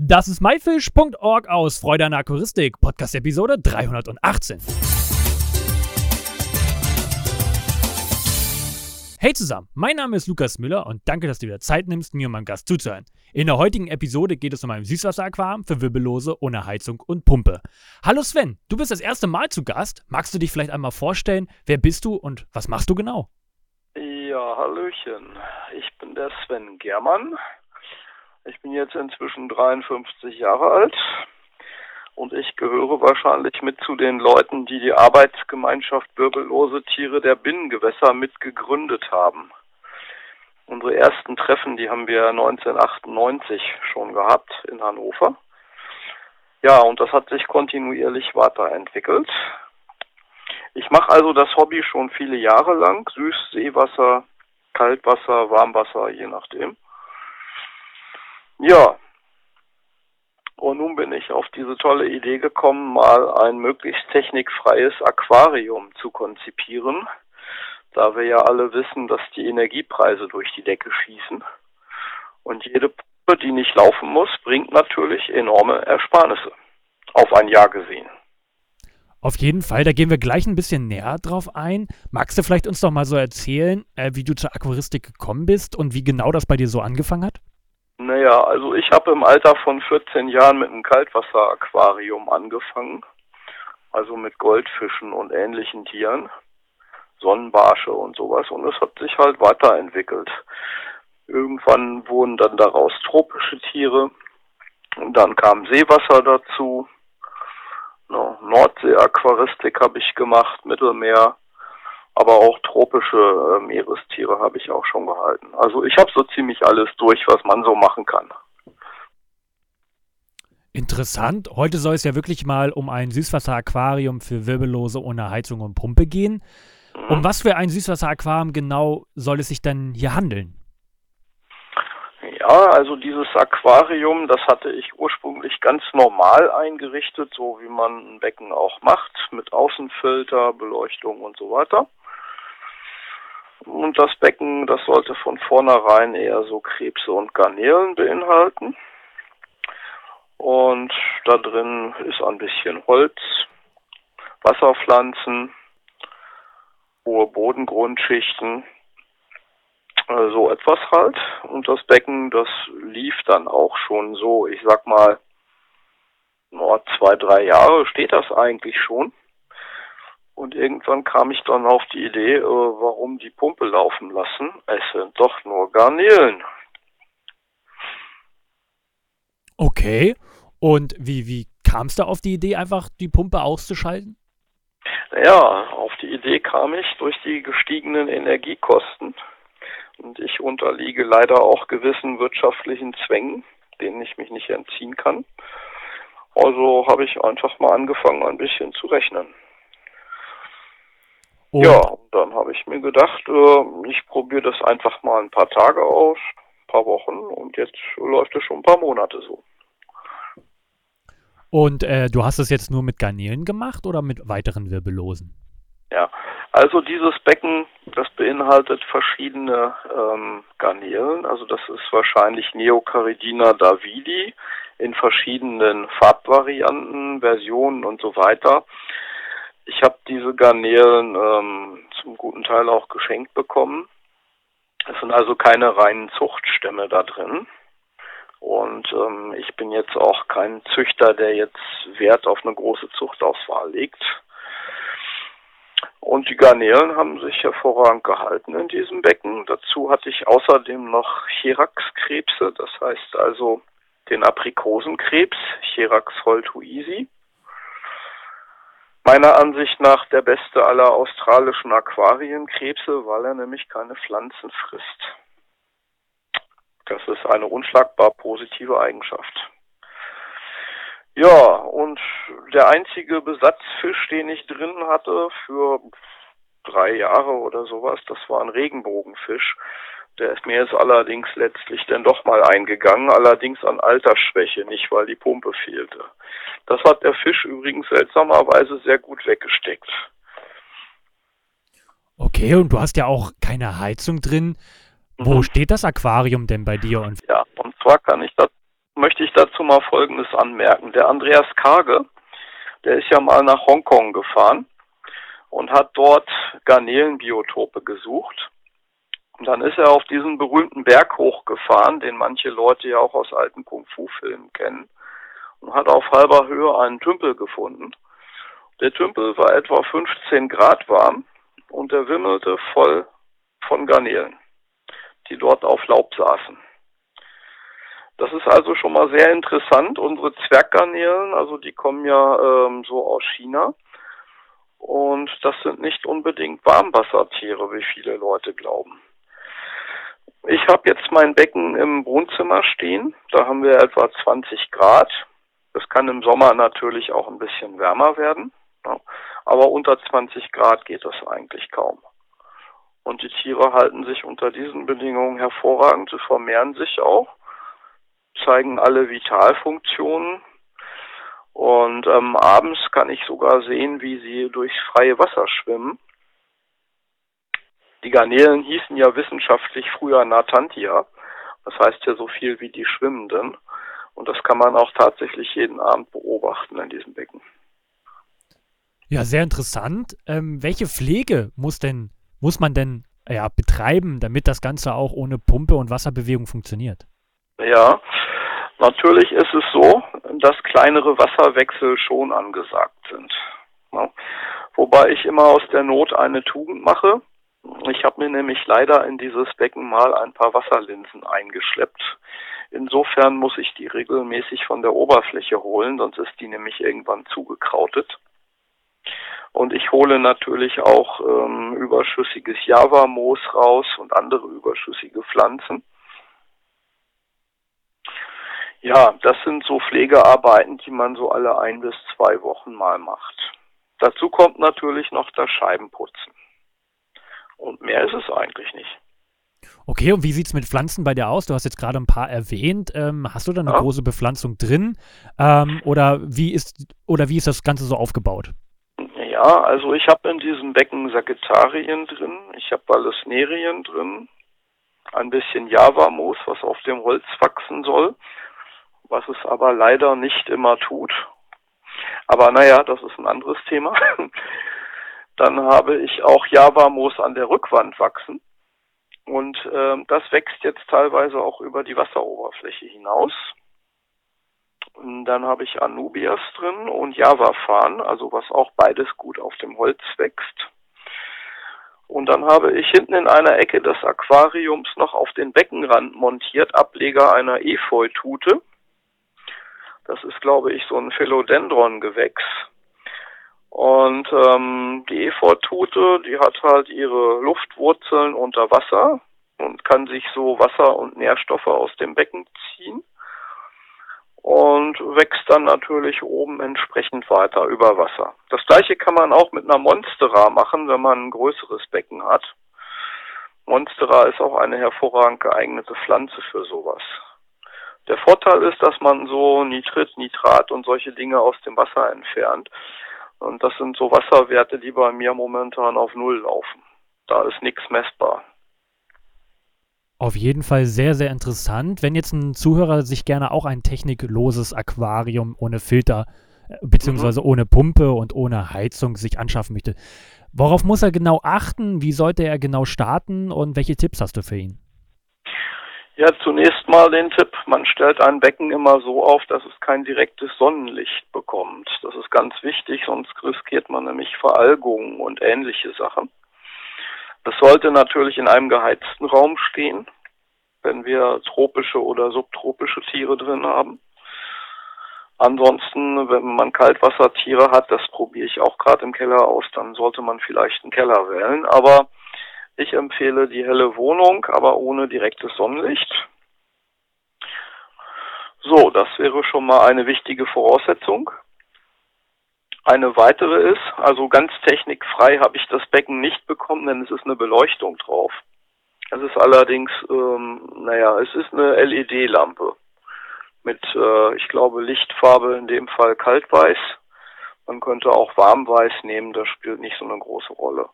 Das ist myfish.org aus Freude an Aquaristik, Podcast-Episode 318. Hey zusammen, mein Name ist Lukas Müller und danke, dass du dir Zeit nimmst, mir und meinem Gast zuzuhören. In der heutigen Episode geht es um ein Süßwasseraquarium für Wirbellose ohne Heizung und Pumpe. Hallo Sven, du bist das erste Mal zu Gast. Magst du dich vielleicht einmal vorstellen? Wer bist du und was machst du genau? Ja, Hallöchen. Ich bin der Sven Germann. Ich bin jetzt inzwischen 53 Jahre alt und ich gehöre wahrscheinlich mit zu den Leuten, die die Arbeitsgemeinschaft Wirbellose Tiere der Binnengewässer mitgegründet haben. Unsere ersten Treffen, die haben wir 1998 schon gehabt in Hannover. Ja, und das hat sich kontinuierlich weiterentwickelt. Ich mache also das Hobby schon viele Jahre lang, Süßseewasser, Kaltwasser, Warmwasser, je nachdem. Ja. Und nun bin ich auf diese tolle Idee gekommen, mal ein möglichst technikfreies Aquarium zu konzipieren, da wir ja alle wissen, dass die Energiepreise durch die Decke schießen. Und jede Pumpe, die nicht laufen muss, bringt natürlich enorme Ersparnisse. Auf ein Jahr gesehen. Auf jeden Fall, da gehen wir gleich ein bisschen näher drauf ein. Magst du vielleicht uns doch mal so erzählen, äh, wie du zur Aquaristik gekommen bist und wie genau das bei dir so angefangen hat? Naja, also ich habe im Alter von 14 Jahren mit einem Kaltwasseraquarium angefangen. Also mit Goldfischen und ähnlichen Tieren. Sonnenbarsche und sowas. Und es hat sich halt weiterentwickelt. Irgendwann wurden dann daraus tropische Tiere. Und dann kam Seewasser dazu. Nordsee-Aquaristik habe ich gemacht, Mittelmeer aber auch tropische äh, Meerestiere habe ich auch schon gehalten. Also ich habe so ziemlich alles durch, was man so machen kann. Interessant. Heute soll es ja wirklich mal um ein Süßwasseraquarium für Wirbellose ohne Heizung und Pumpe gehen. Mhm. Um was für ein Süßwasseraquarium genau soll es sich denn hier handeln? Ja, also dieses Aquarium, das hatte ich ursprünglich ganz normal eingerichtet, so wie man ein Becken auch macht, mit Außenfilter, Beleuchtung und so weiter. Und das Becken, das sollte von vornherein eher so Krebse und Garnelen beinhalten. Und da drin ist ein bisschen Holz, Wasserpflanzen, hohe Bodengrundschichten, äh, so etwas halt. Und das Becken, das lief dann auch schon so, ich sag mal, nur zwei, drei Jahre steht das eigentlich schon. Und irgendwann kam ich dann auf die Idee, äh, warum die Pumpe laufen lassen. Es sind doch nur Garnelen. Okay. Und wie, wie kam es da auf die Idee, einfach die Pumpe auszuschalten? Naja, auf die Idee kam ich durch die gestiegenen Energiekosten. Und ich unterliege leider auch gewissen wirtschaftlichen Zwängen, denen ich mich nicht entziehen kann. Also habe ich einfach mal angefangen, ein bisschen zu rechnen. Und ja, und dann habe ich mir gedacht, äh, ich probiere das einfach mal ein paar Tage aus, ein paar Wochen und jetzt läuft es schon ein paar Monate so. Und äh, du hast es jetzt nur mit Garnelen gemacht oder mit weiteren Wirbellosen? Ja, also dieses Becken, das beinhaltet verschiedene ähm, Garnelen. Also das ist wahrscheinlich Neocaridina davidi in verschiedenen Farbvarianten, Versionen und so weiter. Ich habe diese Garnelen ähm, zum guten Teil auch geschenkt bekommen. Es sind also keine reinen Zuchtstämme da drin. Und ähm, ich bin jetzt auch kein Züchter, der jetzt Wert auf eine große Zuchtauswahl legt. Und die Garnelen haben sich hervorragend gehalten in diesem Becken. Dazu hatte ich außerdem noch Chirax-Krebse, das heißt also den Aprikosenkrebs, Chirax holtuisi meiner Ansicht nach der beste aller australischen Aquarienkrebse, weil er nämlich keine Pflanzen frisst. Das ist eine unschlagbar positive Eigenschaft. Ja, und der einzige Besatzfisch, den ich drin hatte für drei Jahre oder sowas, das war ein Regenbogenfisch. Der ist mir jetzt allerdings letztlich dann doch mal eingegangen, allerdings an Altersschwäche, nicht weil die Pumpe fehlte. Das hat der Fisch übrigens seltsamerweise sehr gut weggesteckt. Okay, und du hast ja auch keine Heizung drin. Wo mhm. steht das Aquarium denn bei dir? Und ja, und zwar kann ich das möchte ich dazu mal Folgendes anmerken. Der Andreas Kage, der ist ja mal nach Hongkong gefahren und hat dort Garnelenbiotope gesucht. Und dann ist er auf diesen berühmten Berg hochgefahren, den manche Leute ja auch aus alten Kung-Fu-Filmen kennen, und hat auf halber Höhe einen Tümpel gefunden. Der Tümpel war etwa 15 Grad warm und er wimmelte voll von Garnelen, die dort auf Laub saßen. Das ist also schon mal sehr interessant. Unsere Zwerggarnelen, also die kommen ja ähm, so aus China. Und das sind nicht unbedingt Warmwassertiere, wie viele Leute glauben. Ich habe jetzt mein Becken im Wohnzimmer stehen. Da haben wir etwa 20 Grad. Das kann im Sommer natürlich auch ein bisschen wärmer werden. Ja. Aber unter 20 Grad geht das eigentlich kaum. Und die Tiere halten sich unter diesen Bedingungen hervorragend. Sie vermehren sich auch, zeigen alle Vitalfunktionen. Und ähm, abends kann ich sogar sehen, wie sie durchs freie Wasser schwimmen. Die Garnelen hießen ja wissenschaftlich früher Natantia. Das heißt ja so viel wie die Schwimmenden. Und das kann man auch tatsächlich jeden Abend beobachten in diesem Becken. Ja, sehr interessant. Ähm, welche Pflege muss denn, muss man denn ja, betreiben, damit das Ganze auch ohne Pumpe und Wasserbewegung funktioniert? Ja, natürlich ist es so, dass kleinere Wasserwechsel schon angesagt sind. Ja. Wobei ich immer aus der Not eine Tugend mache. Ich habe mir nämlich leider in dieses Becken mal ein paar Wasserlinsen eingeschleppt. Insofern muss ich die regelmäßig von der Oberfläche holen, sonst ist die nämlich irgendwann zugekrautet. Und ich hole natürlich auch ähm, überschüssiges Java-Moos raus und andere überschüssige Pflanzen. Ja, das sind so Pflegearbeiten, die man so alle ein bis zwei Wochen mal macht. Dazu kommt natürlich noch das Scheibenputzen. Und mehr ist es eigentlich nicht. Okay, und wie sieht es mit Pflanzen bei dir aus? Du hast jetzt gerade ein paar erwähnt. Ähm, hast du da eine ja. große Bepflanzung drin? Ähm, oder, wie ist, oder wie ist das Ganze so aufgebaut? Ja, also ich habe in diesem Becken Sagitarien drin, ich habe Valesnerien drin, ein bisschen Java-Moos, was auf dem Holz wachsen soll, was es aber leider nicht immer tut. Aber naja, das ist ein anderes Thema. Dann habe ich auch Java-Moos an der Rückwand wachsen. Und äh, das wächst jetzt teilweise auch über die Wasseroberfläche hinaus. Und dann habe ich Anubias drin und Java-Farn, also was auch beides gut auf dem Holz wächst. Und dann habe ich hinten in einer Ecke des Aquariums noch auf den Beckenrand montiert Ableger einer Efeutute. Das ist, glaube ich, so ein Philodendron-Gewächs. Und ähm, die Efeutute, die hat halt ihre Luftwurzeln unter Wasser und kann sich so Wasser und Nährstoffe aus dem Becken ziehen und wächst dann natürlich oben entsprechend weiter über Wasser. Das gleiche kann man auch mit einer Monstera machen, wenn man ein größeres Becken hat. Monstera ist auch eine hervorragend geeignete Pflanze für sowas. Der Vorteil ist, dass man so Nitrit, Nitrat und solche Dinge aus dem Wasser entfernt. Und das sind so Wasserwerte, die bei mir momentan auf Null laufen. Da ist nichts messbar. Auf jeden Fall sehr, sehr interessant. Wenn jetzt ein Zuhörer sich gerne auch ein technikloses Aquarium ohne Filter äh, beziehungsweise mhm. ohne Pumpe und ohne Heizung sich anschaffen möchte, worauf muss er genau achten? Wie sollte er genau starten und welche Tipps hast du für ihn? Ja, zunächst mal den Tipp, man stellt ein Becken immer so auf, dass es kein direktes Sonnenlicht bekommt. Das ist ganz wichtig, sonst riskiert man nämlich Veralgungen und ähnliche Sachen. Es sollte natürlich in einem geheizten Raum stehen, wenn wir tropische oder subtropische Tiere drin haben. Ansonsten, wenn man Kaltwassertiere hat, das probiere ich auch gerade im Keller aus, dann sollte man vielleicht einen Keller wählen. Aber ich empfehle die helle Wohnung, aber ohne direktes Sonnenlicht. So, das wäre schon mal eine wichtige Voraussetzung. Eine weitere ist, also ganz technikfrei habe ich das Becken nicht bekommen, denn es ist eine Beleuchtung drauf. Es ist allerdings, ähm, naja, es ist eine LED-Lampe mit, äh, ich glaube, Lichtfarbe, in dem Fall kaltweiß. Man könnte auch warmweiß nehmen, das spielt nicht so eine große Rolle.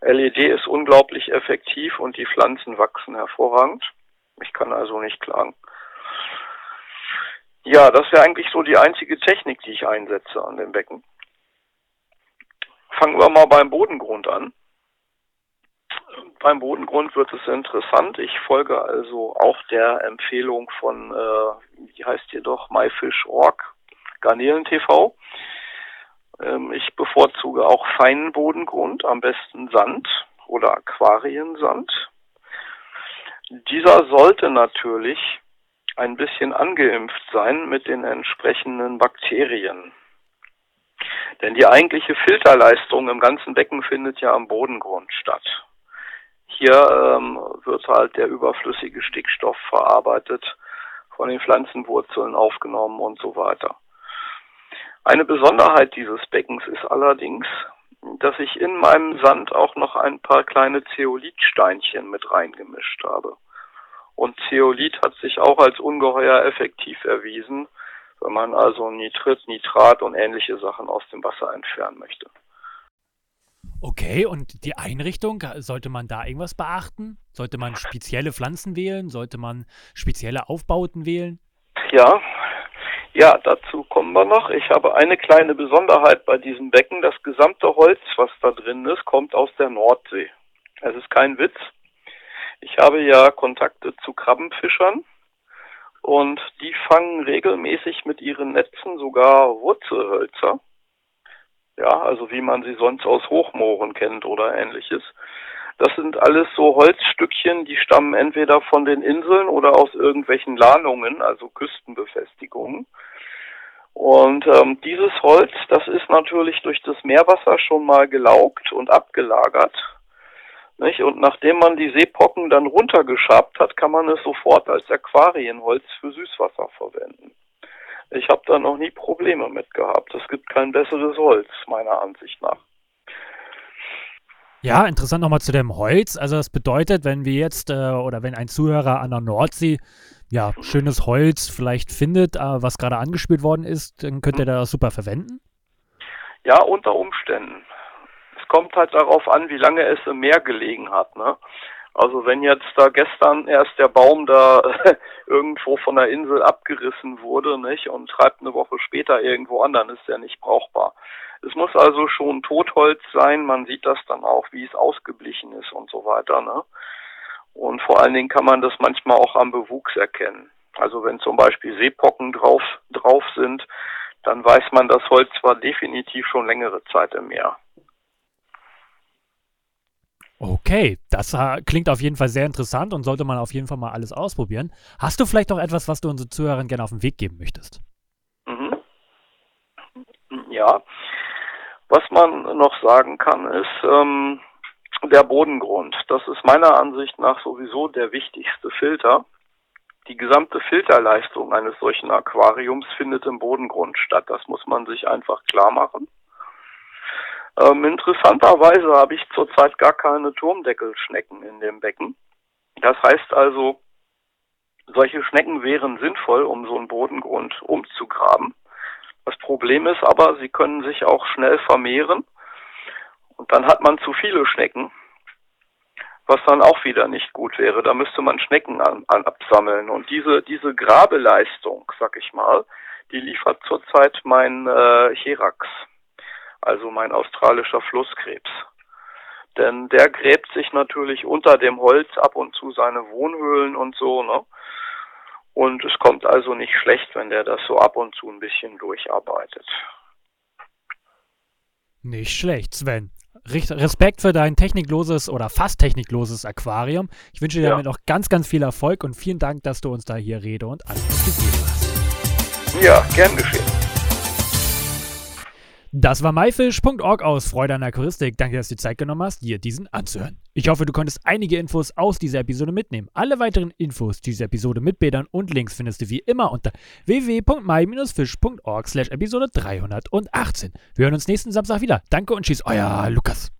LED ist unglaublich effektiv und die Pflanzen wachsen hervorragend. Ich kann also nicht klagen. Ja, das wäre eigentlich so die einzige Technik, die ich einsetze an dem Becken. Fangen wir mal beim Bodengrund an. Beim Bodengrund wird es interessant. Ich folge also auch der Empfehlung von, äh, wie heißt hier doch, myfish.org, Garnelen TV. Ähm, ich bevorzuge auch feinen Bodengrund, am besten Sand oder Aquariensand. Dieser sollte natürlich ein bisschen angeimpft sein mit den entsprechenden Bakterien. Denn die eigentliche Filterleistung im ganzen Becken findet ja am Bodengrund statt. Hier ähm, wird halt der überflüssige Stickstoff verarbeitet, von den Pflanzenwurzeln aufgenommen und so weiter. Eine Besonderheit dieses Beckens ist allerdings, dass ich in meinem Sand auch noch ein paar kleine Zeolithsteinchen mit reingemischt habe. Und Zeolit hat sich auch als ungeheuer effektiv erwiesen, wenn man also Nitrit, Nitrat und ähnliche Sachen aus dem Wasser entfernen möchte. Okay, und die Einrichtung, sollte man da irgendwas beachten? Sollte man spezielle Pflanzen wählen? Sollte man spezielle Aufbauten wählen? Ja, ja, dazu kommen wir noch. Ich habe eine kleine Besonderheit bei diesem Becken. Das gesamte Holz, was da drin ist, kommt aus der Nordsee. Es ist kein Witz. Ich habe ja Kontakte zu Krabbenfischern und die fangen regelmäßig mit ihren Netzen sogar Wurzelhölzer. Ja, also wie man sie sonst aus Hochmooren kennt oder ähnliches. Das sind alles so Holzstückchen, die stammen entweder von den Inseln oder aus irgendwelchen Lahnungen, also Küstenbefestigungen. Und ähm, dieses Holz, das ist natürlich durch das Meerwasser schon mal gelaugt und abgelagert. Nicht? Und nachdem man die Seepocken dann runtergeschabt hat, kann man es sofort als Aquarienholz für Süßwasser verwenden. Ich habe da noch nie Probleme mit gehabt. Es gibt kein besseres Holz, meiner Ansicht nach. Ja, interessant nochmal zu dem Holz. Also das bedeutet, wenn wir jetzt äh, oder wenn ein Zuhörer an der Nordsee ja schönes Holz vielleicht findet, äh, was gerade angespült worden ist, dann könnte er das super verwenden? Ja, unter Umständen kommt halt darauf an, wie lange es im Meer gelegen hat. Ne? Also wenn jetzt da gestern erst der Baum da irgendwo von der Insel abgerissen wurde, nicht, und treibt eine Woche später irgendwo an, dann ist der nicht brauchbar. Es muss also schon Totholz sein, man sieht das dann auch, wie es ausgeblichen ist und so weiter, ne? Und vor allen Dingen kann man das manchmal auch am Bewuchs erkennen. Also wenn zum Beispiel Seepocken drauf, drauf sind, dann weiß man, das Holz war definitiv schon längere Zeit im Meer. Okay, das klingt auf jeden Fall sehr interessant und sollte man auf jeden Fall mal alles ausprobieren. Hast du vielleicht noch etwas, was du unseren Zuhörern gerne auf den Weg geben möchtest? Mhm. Ja, was man noch sagen kann, ist ähm, der Bodengrund. Das ist meiner Ansicht nach sowieso der wichtigste Filter. Die gesamte Filterleistung eines solchen Aquariums findet im Bodengrund statt. Das muss man sich einfach klar machen. Ähm, interessanterweise habe ich zurzeit gar keine Turmdeckelschnecken in dem Becken. Das heißt also, solche Schnecken wären sinnvoll, um so einen Bodengrund umzugraben. Das Problem ist aber, sie können sich auch schnell vermehren und dann hat man zu viele Schnecken, was dann auch wieder nicht gut wäre. Da müsste man Schnecken an, an absammeln und diese diese Grabeleistung, sag ich mal, die liefert zurzeit mein äh, Cherax also mein australischer Flusskrebs. Denn der gräbt sich natürlich unter dem Holz ab und zu seine Wohnhöhlen und so, ne? Und es kommt also nicht schlecht, wenn der das so ab und zu ein bisschen durcharbeitet. Nicht schlecht, Sven. Respekt für dein technikloses oder fast technikloses Aquarium. Ich wünsche dir ja. damit noch ganz, ganz viel Erfolg und vielen Dank, dass du uns da hier Rede und Antwort gegeben hast. Ja, gern geschehen. Das war myfish.org aus Freude an Aquaristik. Danke, dass du die Zeit genommen hast, dir diesen anzuhören. Ich hoffe, du konntest einige Infos aus dieser Episode mitnehmen. Alle weiteren Infos zu dieser Episode mit Bildern und Links findest du wie immer unter www.my-fish.org slash Episode 318. Wir hören uns nächsten Samstag wieder. Danke und tschüss, euer Lukas.